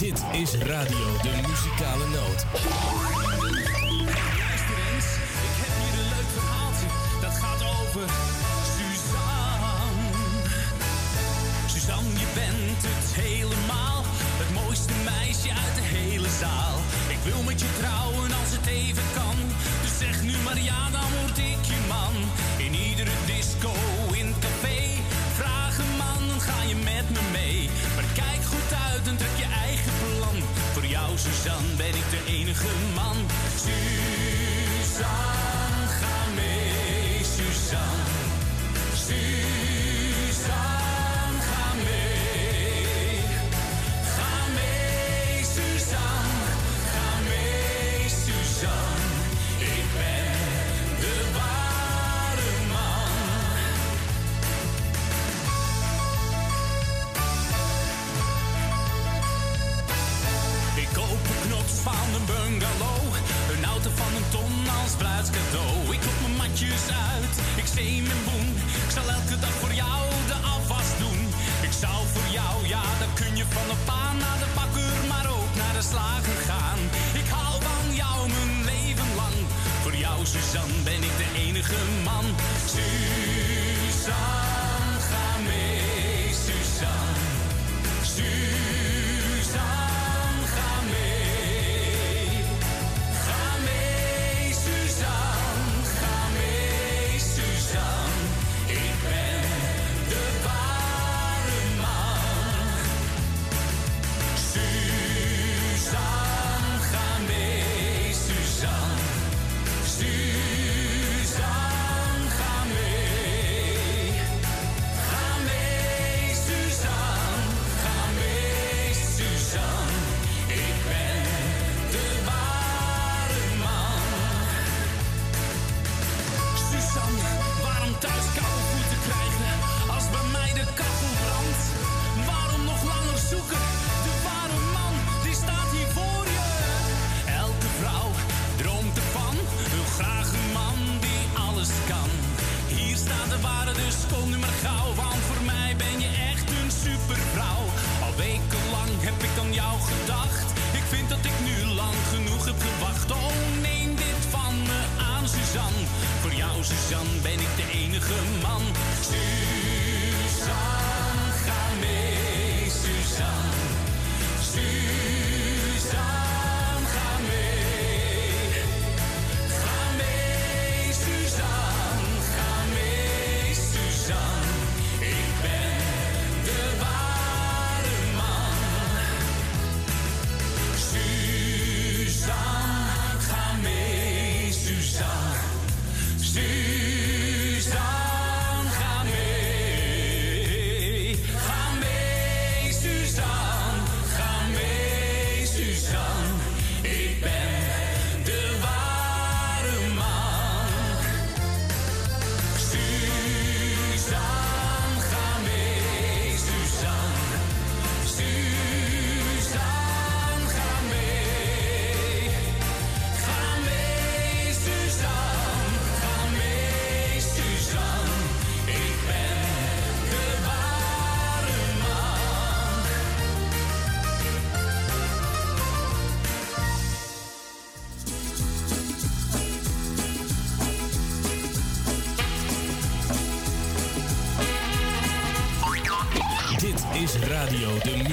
Dit is Radio de Muzikale Noot. Luister eens, ik heb hier een leuk verhaaltje. Dat gaat over Suzanne. Suzanne, je bent het helemaal. Het mooiste meisje uit de hele zaal. Ik wil met je trouwen als het even kan. Dus zeg nu maar ja, dan word ik je man. In iedere disco, in het café. Vraag een man, dan ga je met me mee. Maar kijk goed uit en trek je jou, Suzanne, ben ik de enige man. Suzanne, ton als bruidscadeau. Ik klop mijn matjes uit. Ik zee mijn boen. Ik zal elke dag voor jou de afwas doen. Ik zou voor jou, ja, dan kun je van de paan naar de bakker, maar ook naar de slager gaan. Ik hou van jou mijn leven lang. Voor jou, Suzanne, ben ik de enige man. Suzanne,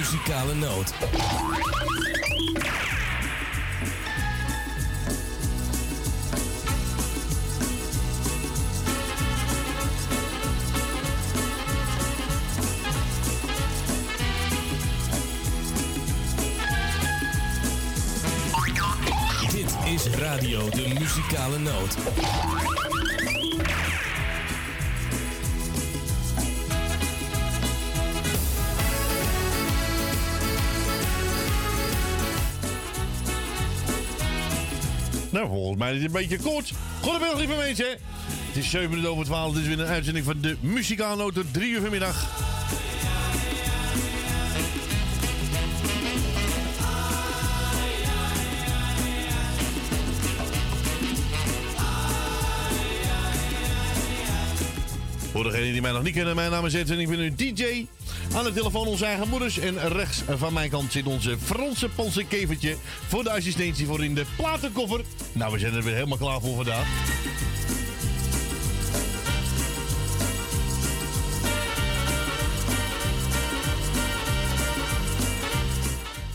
Muzikale Noot. Dit is Radio de Muzikale Noot. Nou, volgens mij is het een beetje kort. Goedemiddag, lieve mensen. Het is 7 minuten over 12. Dit is weer een uitzending van de Muzikale tot 3 uur vanmiddag. Voor degenen die mij nog niet kennen, mijn naam is Ed en ik ben een DJ. Aan de telefoon onze eigen moeders. En rechts van mijn kant zit onze Franse Poolse kevertje voor de assistentie voor in de platenkoffer. Nou, we zijn er weer helemaal klaar voor vandaag.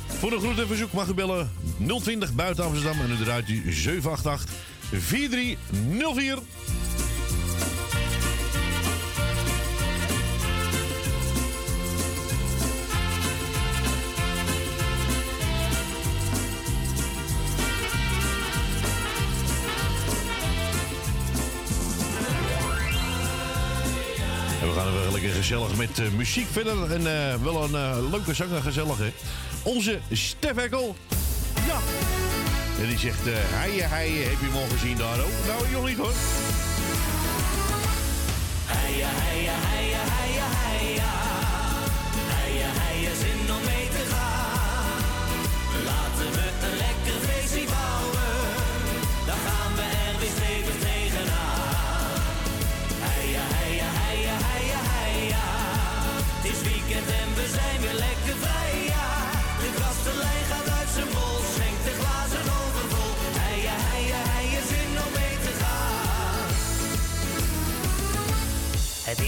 Voor een groet en verzoek mag u bellen 020 buiten Amsterdam en u draait u 788 4304. Gezellig met eh, muziek verder. En eh, wel een eh, leuke zanger, gezellig hè. Onze Stef Ekkel. Ja. En die zegt, heie, heie, heb je hem al gezien daar ook? Nou, nog niet hoor.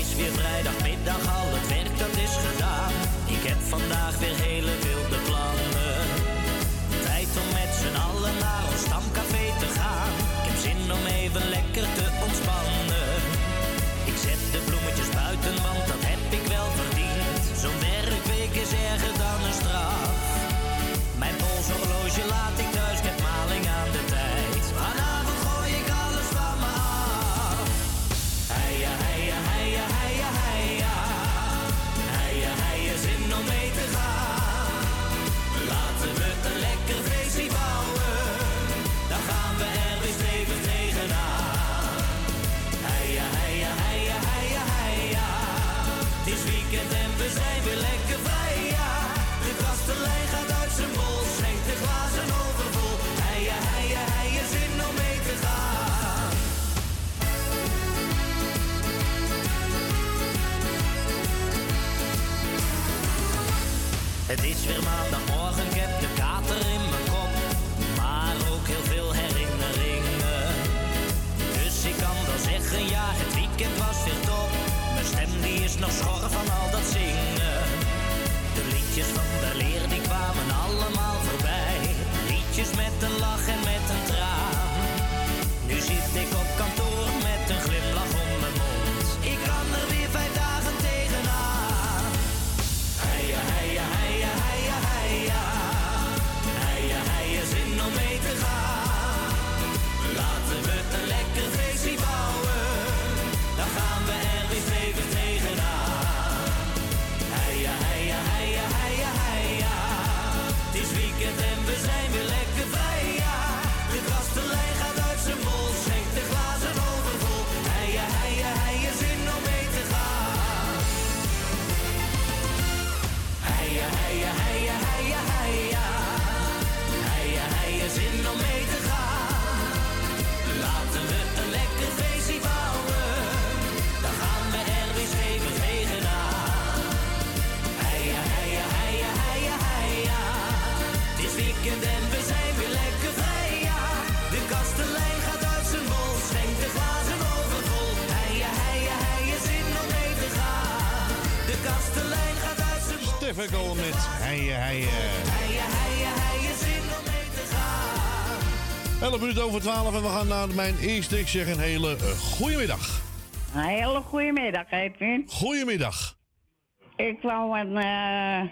Is weer vrijdagmiddag, al het werk dat is gedaan. Ik heb vandaag weer hele wilde plannen. Tijd om met z'n allen naar ons stamcafé te gaan. Ik heb zin om even lekker te ontspannen. Ik zet de bloemetjes buiten, want dat heb ik wel verdiend. Zo'n werkweek is erger dan een straf. Mijn polshorloge laat ik Het is weer maandagmorgen, ik heb de kater in mijn kop. Maar ook heel veel herinneringen. Dus ik kan wel zeggen, ja, het weekend was weer top. Mijn stem die is nog schor van al dat zingen. De liedjes van de leer die kwamen allemaal voorbij. Liedjes met een lach en met een Stef Ekkel met zin om mee te gaan. 11 minuten over 12 en we gaan naar mijn eerste. Ik zeg een hele uh, goedemiddag. Een hele goede middag, Edwin. Goedemiddag. Ik wou een. eh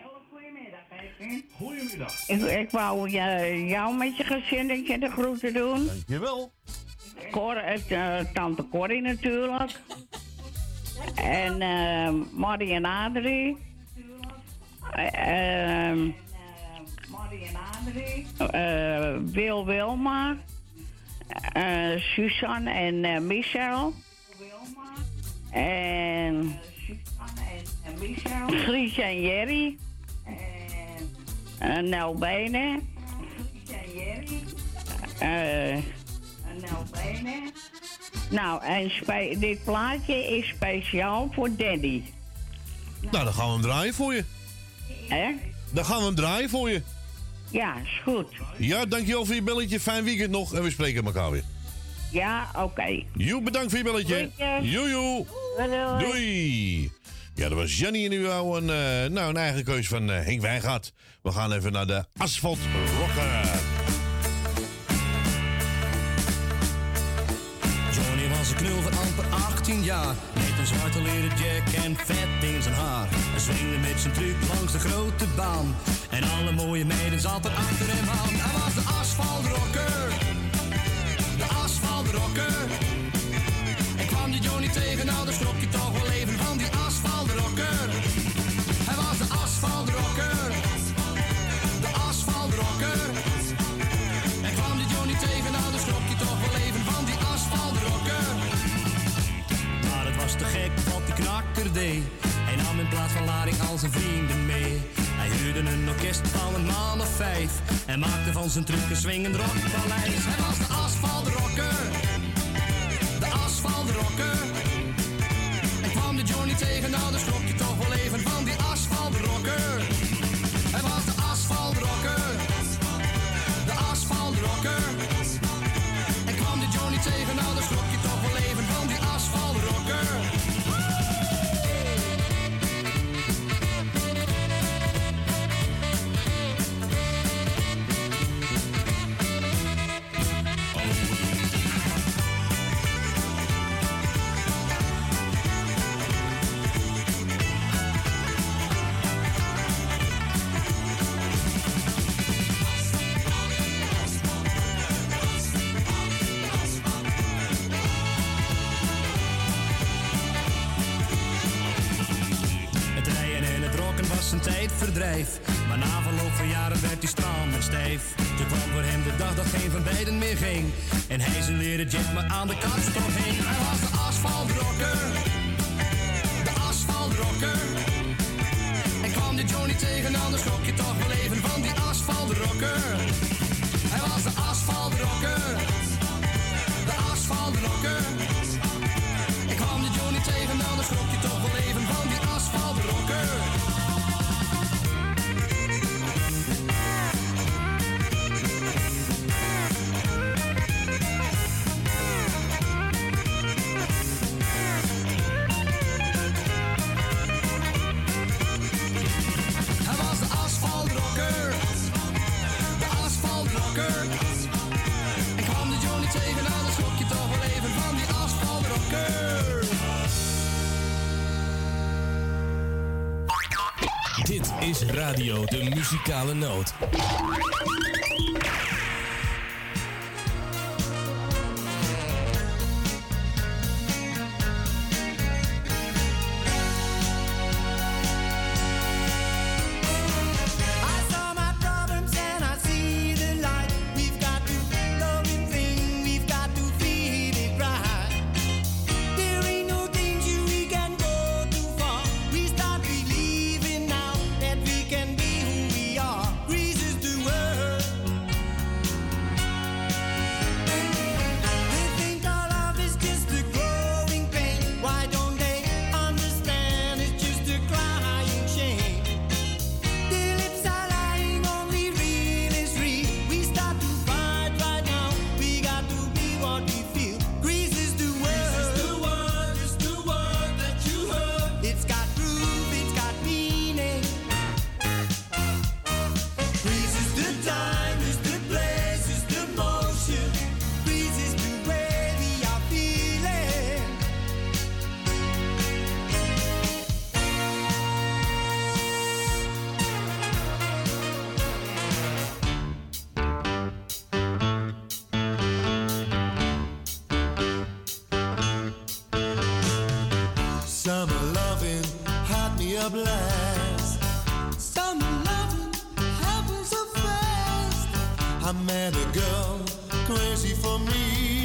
Goedemiddag. ik, ik wou eh, jou met je gezinnetje de groeten doen. Dankjewel. Cor, eh, tante Corrie natuurlijk. En eh Marie en Adrie. Eh, ehm, eh, Wil Wilma. eh Suzanne en eh, Michel. En Gries en Jerry. En Nel Benen. Eh, nou, en dit plaatje is speciaal voor Danny. Nou, dan gaan we hem draaien voor je. Hè? Dan gaan we hem draaien voor je. Ja, is goed. Ja, dankjewel voor je belletje. Fijn weekend nog en we spreken elkaar weer. Ja, oké. Joe, bedankt voor je belletje. Joe, joe. Doei. Ja, dat was Jannie en nu wou een, eh, nou, een eigen keus van eh, Henk Wijngaard. We gaan even naar de Asphalt Rocker. Johnny was een knul van amper 18 jaar. Een zwarte leren jack en vet in zijn haar. Hij swingde met zijn truc langs de grote baan. En alle mooie meiden zaten achter hem aan. Hij was de asfaltrocker. De asfaltrocker. En kwam die Johnny tegen, nou dan schrok je toch wel even van die asfaltrocker. Hij nam in plaats van lading al zijn vrienden mee. Hij huurde een orkest van een man of vijf. En maakte van zijn truc een swingend rockpaleis. Hij was de asfaltrocker. De asfaltrocker. En kwam de Johnny tegen, nou dan schrok aan de kapstok Radio de Muzikale Noot. Blast. Summer loving happens so fast. I met a girl crazy for me.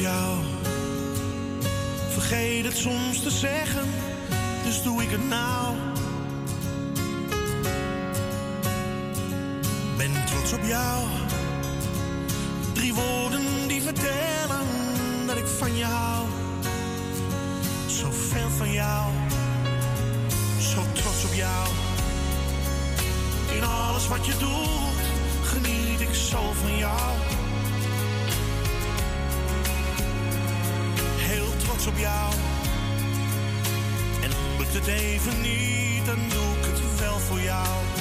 Jou. Vergeet het soms te zeggen, dus doe ik het nou. Het even niet, dan doe ik het wel voor jou.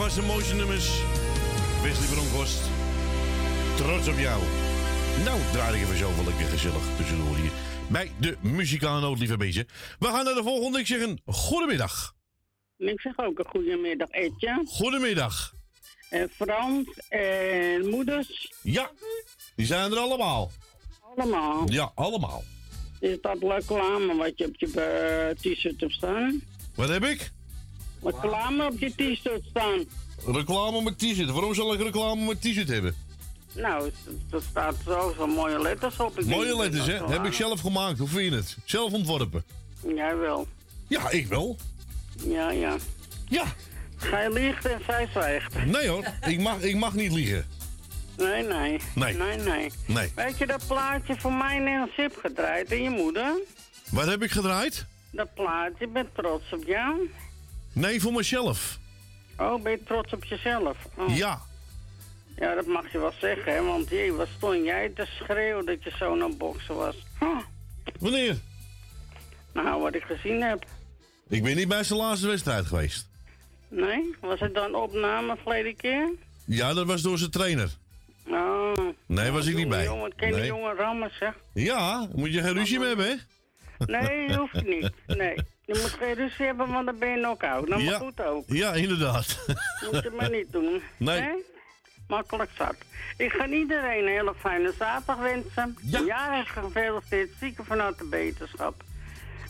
Van zijn mooiste nummers. Wesley Bronkhorst. Trots op jou. Nou, draai ik even zo wel lekker gezellig tussendoor hier. Bij de muzikale beetje. We gaan naar de volgende. Ik zeg een goedemiddag. Ik zeg ook een goedemiddag, Etje. Goedemiddag. En Frans en moeders, Ja, die zijn er allemaal. allemaal. Ja, allemaal. Is dat reclame wat je op je eh, t-shirt hebt staan? Wat heb ik? Reclame op je t-shirt staan. Reclame met t-shirt. Waarom zal ik reclame met t-shirt hebben? Nou, er staat zo zo'n mooie letters op. Ik Mooie letters, hè? Heb ik zelf gemaakt. Hoe vind je het? Zelf ontworpen. Jij wel. Ja, ik wel. Ja, ja. Ja. Gij liegt en zij zwijgt. Nee hoor, ik mag, ik mag niet liegen. Nee, nee. Nee. Nee, nee. Nee. Weet je dat plaatje voor mij en Sip gedraaid en je moeder? Wat heb ik gedraaid? Dat plaatje, ben je trots op jou? Nee, voor mezelf. Oh, ben je trots op jezelf? Oh. Ja. Ja, dat mag je wel zeggen, hè, want jee, wat stond jij te schreeuwen dat je zo naar boksen was? Huh. Wanneer? Nou, wat ik gezien heb. Ik ben niet bij zijn laatste wedstrijd geweest. Nee? Was het dan opname verleden keer? Ja, dat was door zijn trainer. Oh. Nee, was ik niet bij. Jongen, ken die Nee. jongen rammen, zeg. Ja, moet je geen ruzie mee hebben, hè? Nee, hoeft niet. Nee. Je moet geen ruzie hebben, want dan ben je knock-out. Nou, maar Ja. goed ook. Ja, inderdaad. Moet je maar niet doen. Nee. Makkelijk zat. Ik ga iedereen een hele fijne zaterdag wensen. Ja. Ja, is gefeliciteerd. Zieken vanuit de beterschap.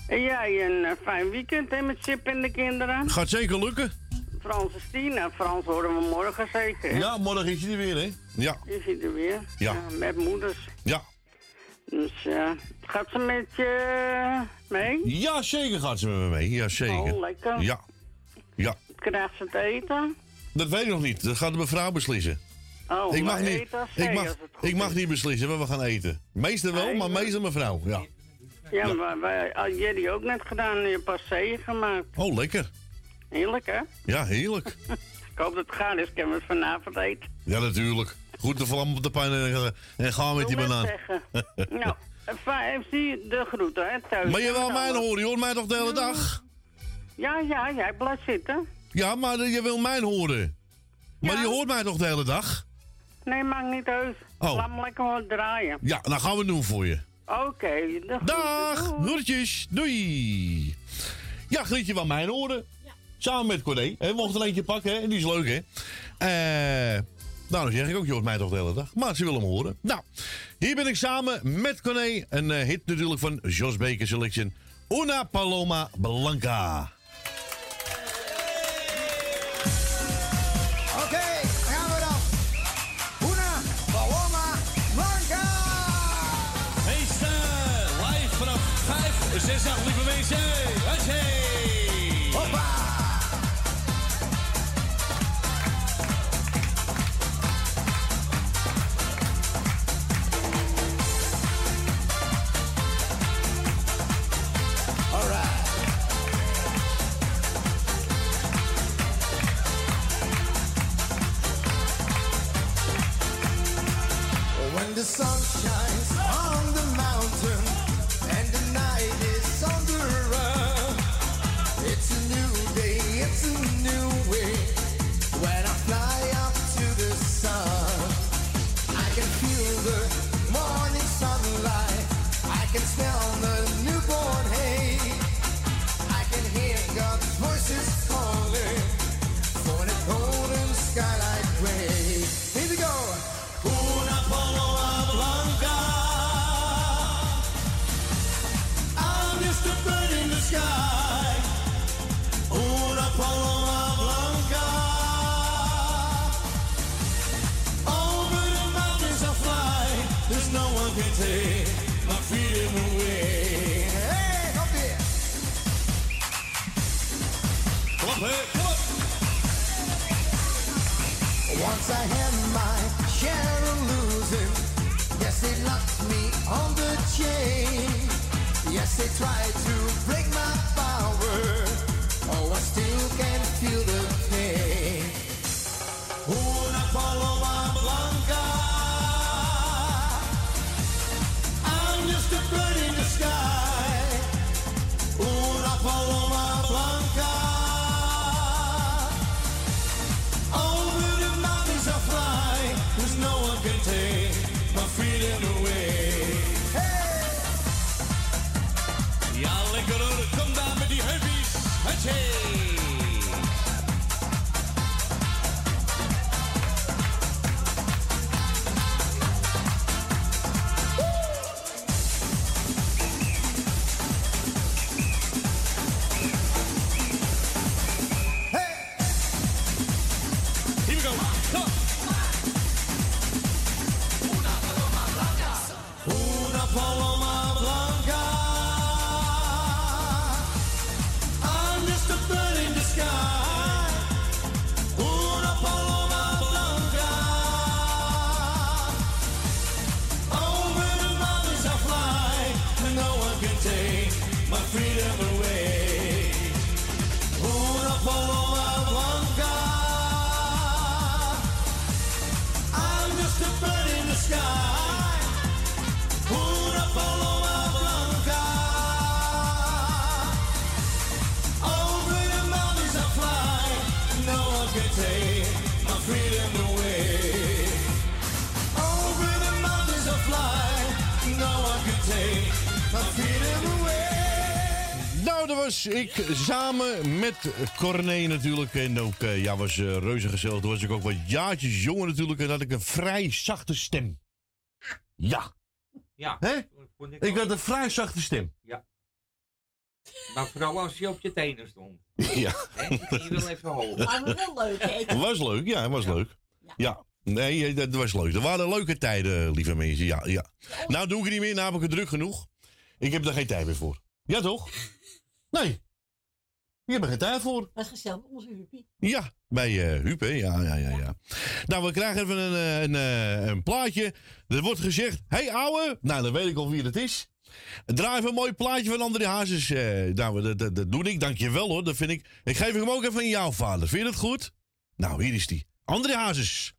En jij een eh, fijn weekend hè, met Chip en de kinderen. Gaat zeker lukken. Frans is tien. Nou, Frans horen we morgen zeker. hè? Ja, morgen is hij er weer, hè? Ja, Is hij er weer? Ja. met moeders. ja. Dus eh, gaat ze met je mee? Ja, zeker gaat ze met me mee. Ja, zeker. Oh, lekker. Ja. Ja, Krijgt ze te eten? dat weet ik nog niet. Dat gaat de mevrouw beslissen. Oh, Ik mag, niet, ik, mag, het ik mag niet beslissen waar we gaan eten. Meestal wel, maar meestal mevrouw. Ja. Ja, maar wij had Jerry ook net gedaan. Je hebt pas zee gemaakt. Oh, lekker. Heerlijk, hè? Ja, heerlijk. Ik hoop dat het gaar is. Kunnen we het vanavond eten? Ja, natuurlijk. Goed de vlam op de pijn en, en gaan met die banaan. zeggen. nou, even zie de groeten, hè? Thuis. Maar je wil mij horen, je hoort mij toch de hele dag? Ja, ja, jij blijft zitten. Ja, maar je wil mij horen. Maar Ja. je hoort mij toch de hele dag? Nee, maakt niet uit. Oh. Laat me lekker wat draaien. Ja, dan gaan we het doen voor je. Oké, groeten. Dag, groetjes, doei. Ja, Grietje van mijn horen. Samen met Corné. Hè, We mochten er eentje pakken, hè? En die is leuk, hè? Eh, nou, dan zeg ik ook, je hoort mij toch de hele dag. Maar ze willen me horen. Nou, hier ben ik samen met Corné. Een eh, hit natuurlijk van Jos Baker Selection. Una Paloma Blanca. Oké, dan gaan we my. Once I had my share of losing. Yes, they locked me on the chain. Yes, they tried to break my power. Oh, I still can feel the pain. I'm just the blood in Nou, dat was ik samen met Corné natuurlijk. En ook, eh, ja, was eh, reuze gezellig. Toen was ik ook wat jaartjes jonger natuurlijk. En had ik een vrij zachte stem. Ja. Ja. Hè? Ik ook. had een vrij zachte stem. Ja. Maar vooral als je op je tenen stond. Ja, ging je wel even hoog. Maar wel leuk, hè? dat was leuk. Ja, dat was leuk. Ja. Nee, eh, dat was leuk. Dat waren leuke tijden, lieve mensen. Ja, ja. Nou doe ik het niet meer. Nou heb ik het druk genoeg. Ik heb er geen tijd meer voor. Ja, toch? Nee. Ik heb er geen tijd voor. Dat is gezellig, onze Huppie. Ja, bij eh Huub, hè? Ja, ja, ja, ja. Nou, we krijgen even een, eh, een, eh, een plaatje. Er wordt gezegd, hey ouwe. Nou, dan weet ik al wie het is. Draai even een mooi plaatje van André Hazes. eh nou, dat, dat, dat doe ik. Dankjewel hoor. Dat vind ik. Ik geef hem ook even aan jouw vader. Vind je dat goed? Nou, hier is die. André Hazes.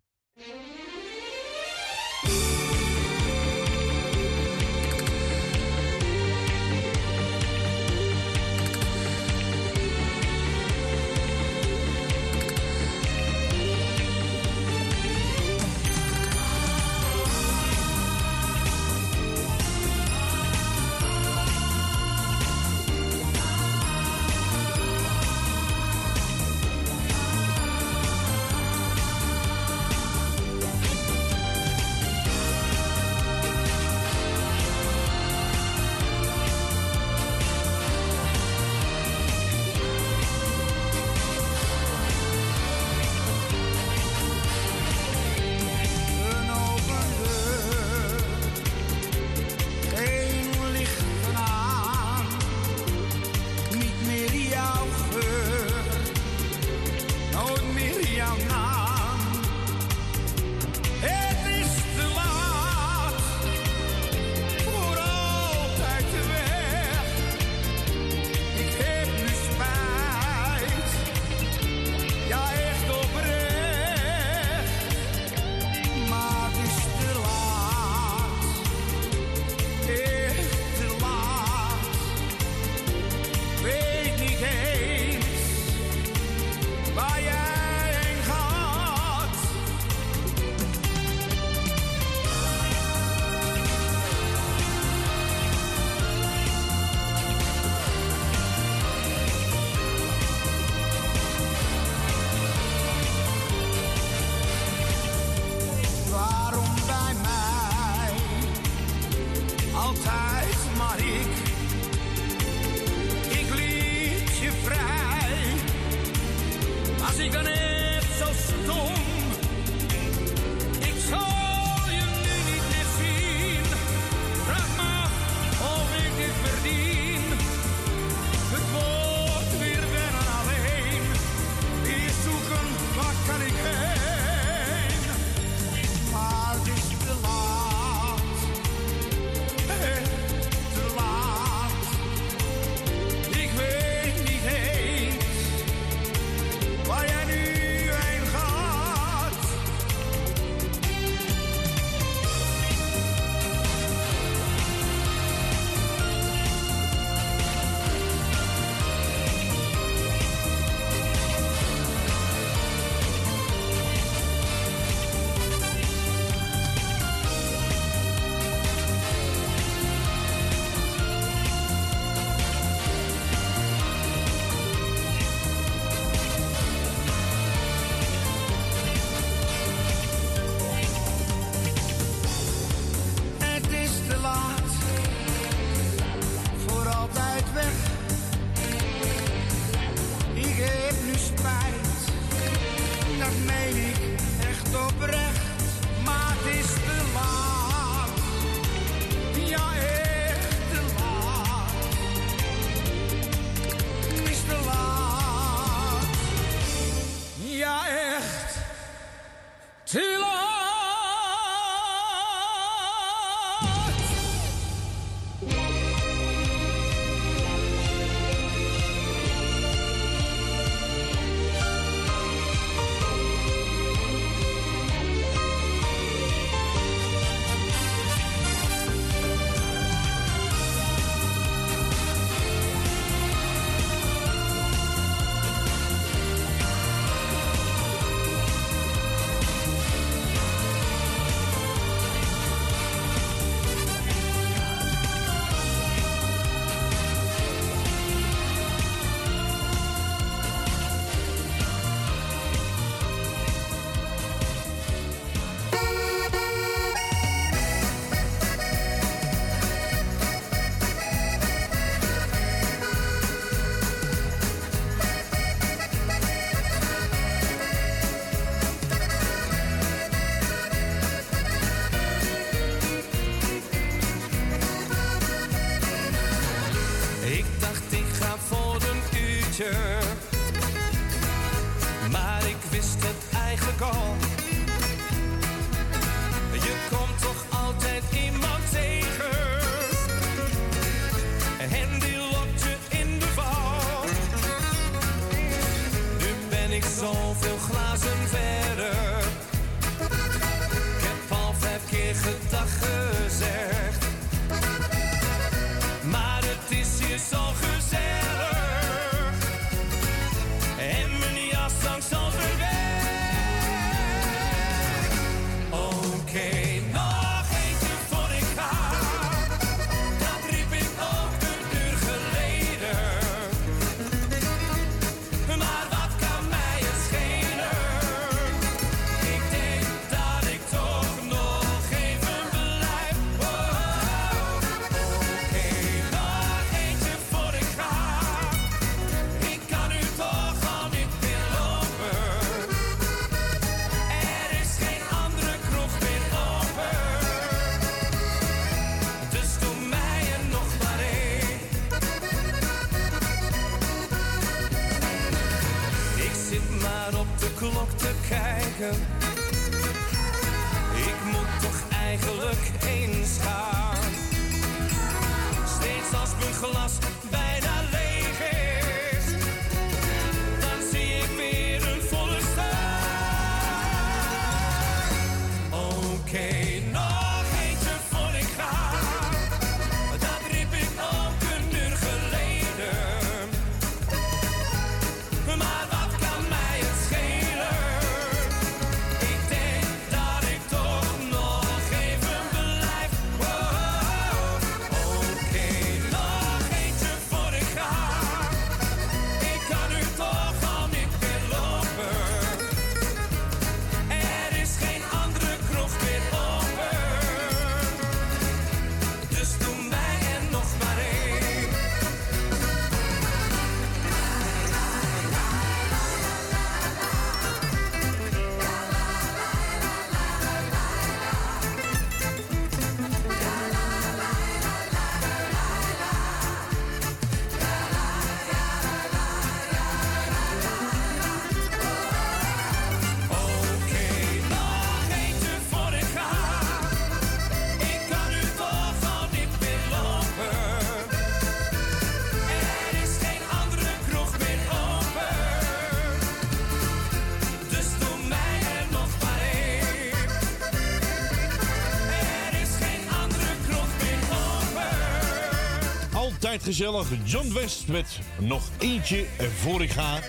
gezellig. John West met nog eentje voor ik ga.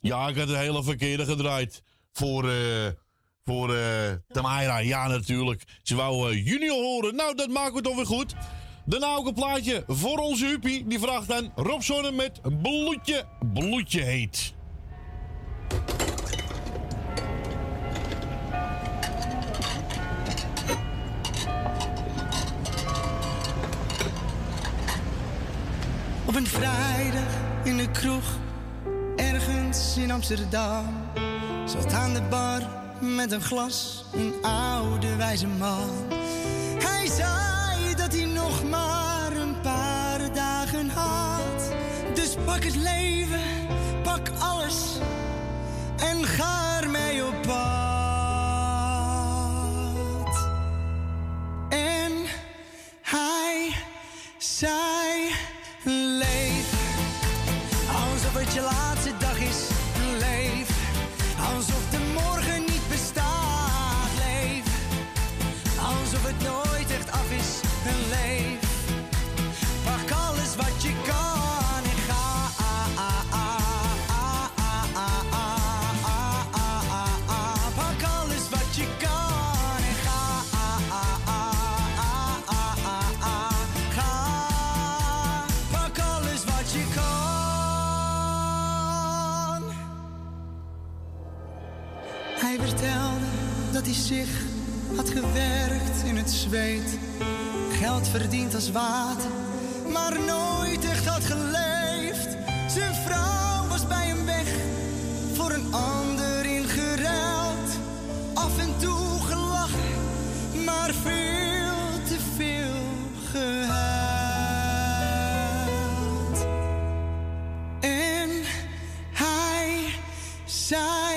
Ja, ik had de hele verkeerde gedraaid. Voor, uh, voor uh, Tamara. Ja, natuurlijk. Ze wou uh, junior horen. Nou, dat maken we toch weer goed. Daarna ook een plaatje voor onze Uppie. Die vraagt aan Rob Zonne met Bloedje, Bloedje heet. een vrijdag in de kroeg, ergens in Amsterdam. Zat aan de bar met een glas, een oude wijze man. Hij zei dat hij nog maar een paar dagen had. Dus pak het leven, pak alles en ga. zich had gewerkt in het zweet. Geld verdiend als water, maar nooit echt had geleefd. Zijn vrouw was bij hem weg, voor een ander ingeruild. Af en toe gelachen, maar veel te veel gehuild. En hij zei...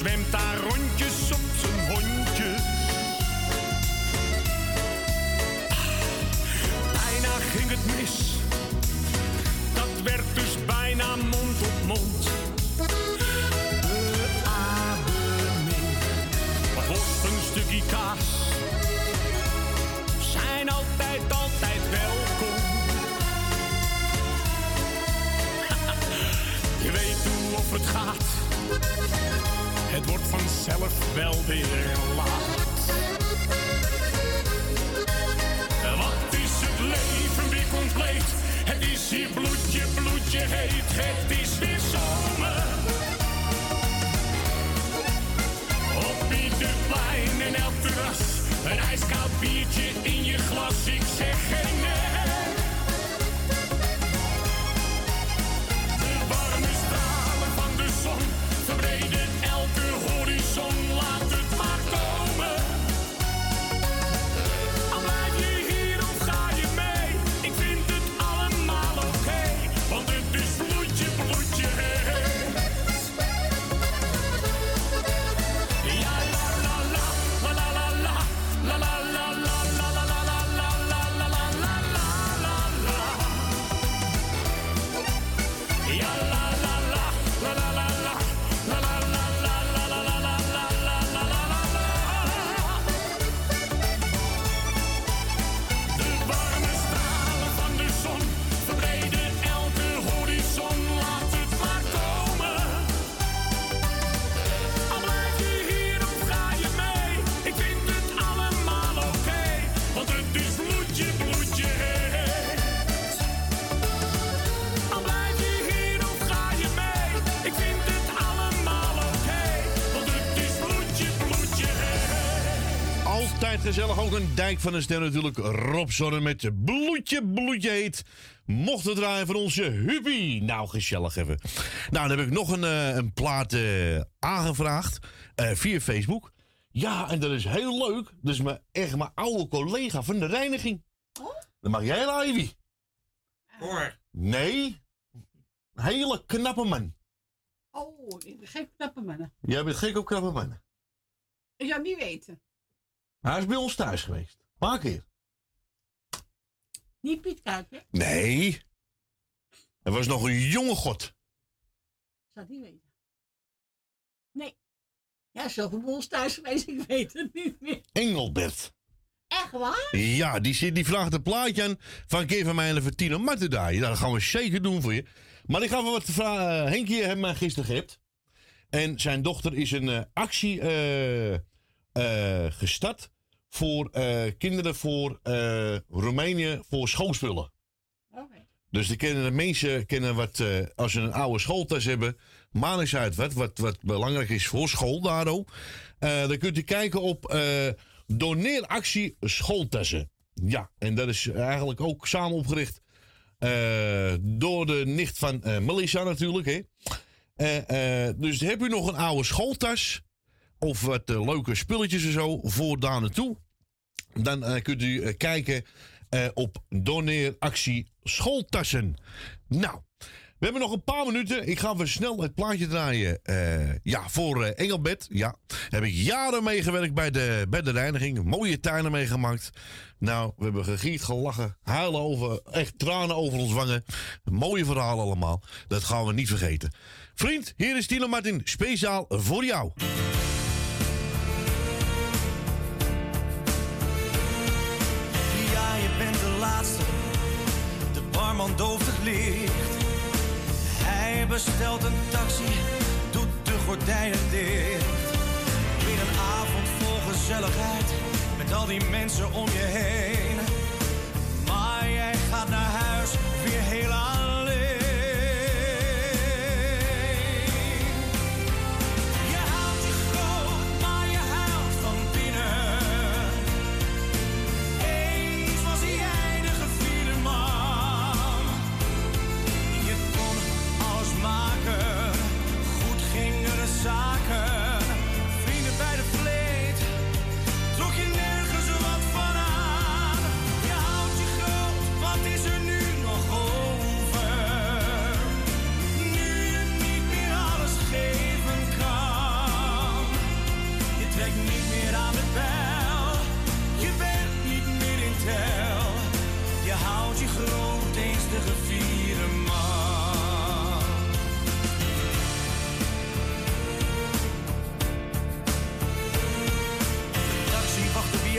zwemt daar rondjes op zijn hondje. Bijna ging het mis, dat werd dus bijna mond op mond. zelf wel weer laat. Wat is het leven weer compleet? Het is hier bloedje, bloedje heet. Het is weer zomer. Op ieder plein en elk terras. Een ijskoud biertje Gezellig ook een dijk van een ster natuurlijk. Rob met bloedje, bloedje heet. Mocht het draaien van onze Hubi. Nou, gezellig even. Nou, dan heb ik nog een, eh, een plaat eh, aangevraagd eh, via Facebook. Ja, en dat is heel leuk. Dat is mijn, echt mijn oude collega van de reiniging. Oh. Dan mag jij Ivy. Hoor. Nee. Hele knappe man. Oh, geen knappe mannen. Jij bent gek op knappe mannen. Ik zou niet weten. Hij is bij ons thuis geweest. Een paar keer. Niet Piet Kuiper. Nee. Er was nog een jonge god. Ik zou het niet weten. Nee. Ja, zoveel bij ons thuis geweest, ik weet het niet meer. Engelbert. Echt waar? Ja, die, zit, die vraagt een plaatje aan van geef van mij een voor Tino. Nou, dat gaan we zeker doen voor je. Maar ik ga even wat vragen. Henkje heeft mij gisteren gehept. En zijn dochter is een eh, actie eh, eh, gestart voor eh, kinderen voor eh, Roemenië voor schoolspullen. Oké. Dus de kinderen, mensen kennen wat, eh, als ze een oude schooltas hebben, niet uit wat, wat, wat belangrijk is voor school daarom. Eh, dan kunt u kijken op eh doneeractie schooltassen. Ja, en dat is eigenlijk ook samen opgericht eh, door de nicht van eh, Melissa natuurlijk. Hè. Eh, eh, dus heb u nog een oude schooltas of wat eh, leuke spulletjes en zo voor daar naartoe? Dan eh, kunt u eh, kijken op doneeractie schooltassen. Nou, we hebben nog een paar minuten. Ik ga weer snel het plaatje draaien. ja, voor eh, Engelbert. Ja, heb ik jaren meegewerkt bij de, bij de reiniging. Mooie tuinen meegemaakt. Nou, we hebben gegiet, gelachen, huilen over, echt tranen over ons wangen. Mooie verhalen allemaal. Dat gaan we niet vergeten. Vriend, hier is Tino Martin, speciaal voor jou. Bestelt een taxi, doet de gordijnen dicht. Weer een avond vol gezelligheid, met al die mensen om je heen.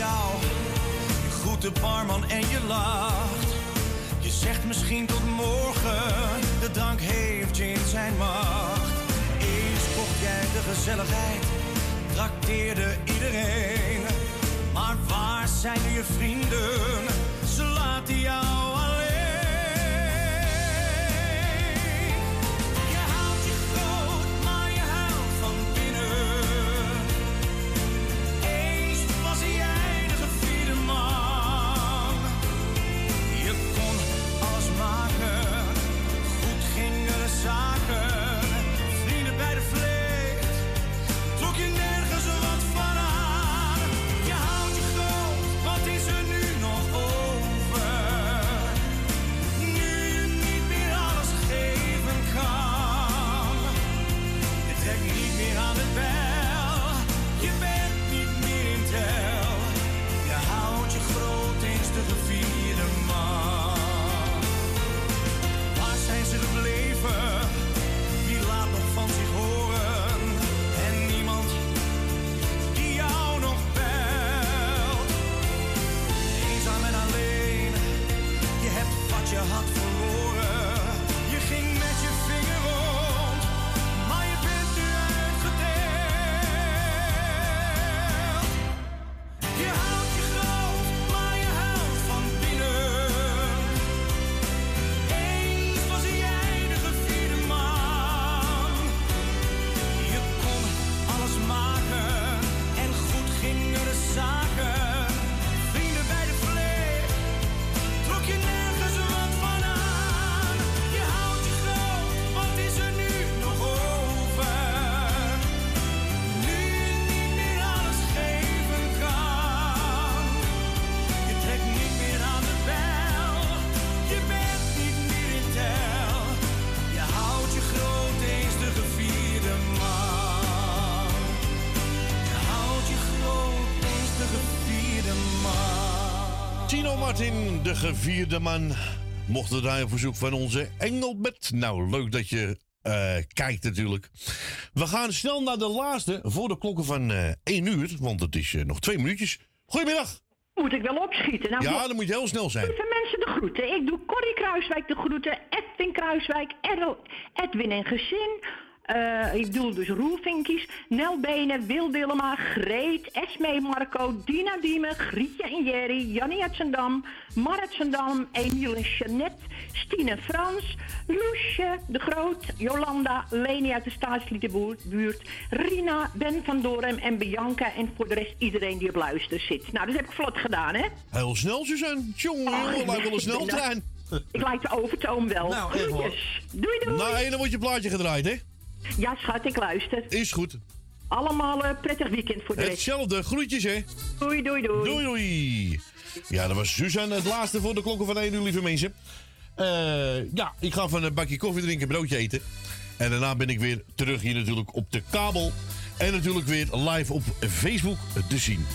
Je groet de barman en je lacht. Je zegt misschien tot morgen. De drank heeft je in zijn macht. Eens kocht jij de gezelligheid. Trakteerde iedereen. Maar waar zijn nu je vrienden? Ze laten jou Gevierde man, mocht het daar op verzoek van onze Engelbert. Nou, leuk dat je eh, kijkt natuurlijk. We gaan snel naar de laatste voor de klokken van eh 1 uur, want het is eh, nog twee minuutjes. Goedemiddag. Moet ik wel opschieten? Nou, Ja, dan moet je heel snel zijn. Lieve mensen, de groeten. Ik doe Corrie Kruiswijk de groeten, Edwin Kruiswijk, Edwin en gezin. Eh, ik bedoel dus Roelvinkies, Nel Benen, Wil Dillema, Greet, Esmee Marco, Dina Diemen, Grietje en Jerry, Jannie uit Zendam, Mar uit Zendam, Emiel en Jeannette, Stine Frans, Loesje de Groot, Jolanda, Leni uit de staatsliedenbuurt, Rina, Ben van Dorem en Bianca en voor de rest iedereen die op luister zit. Nou, dat heb ik vlot gedaan, hè? Heel snel, Suzanne. Jongen, ik lijkt wel een ben- sneltrein. Ik lijk de overtoom wel. Nou. Doei doei. Nou, en dan wordt je plaatje gedraaid, hè? Ja, schat, ik luister. Is goed. Allemaal een prettig weekend voor de rest. Hetzelfde, groetjes, hè? Doei, doei, doei. Doei, doei. Ja, dat was Suzanne, het laatste voor de klokken van 1 uur, lieve mensen. Eh, ja, ik ga van een bakje koffie drinken, broodje eten. En daarna ben ik weer terug hier natuurlijk op de kabel. En natuurlijk weer live op Facebook te zien.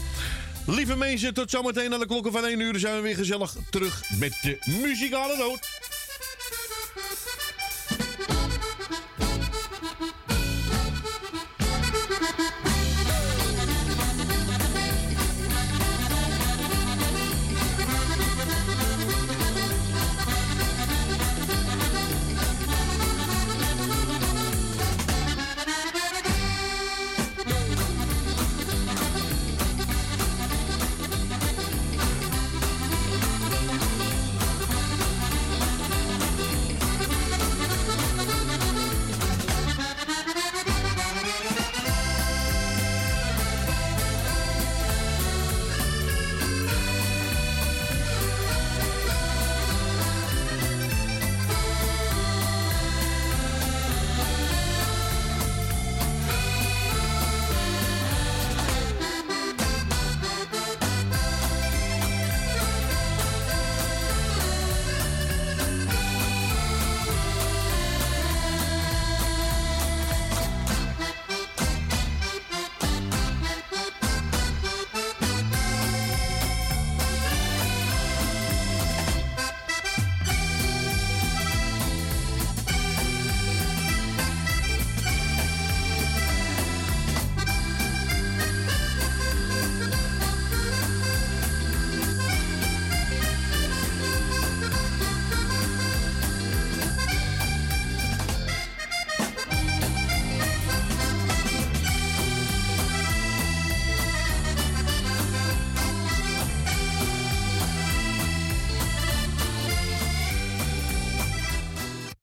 Lieve mensen, tot zometeen naar de klokken van 1 uur. Dan zijn we weer gezellig terug met de muzikale noot.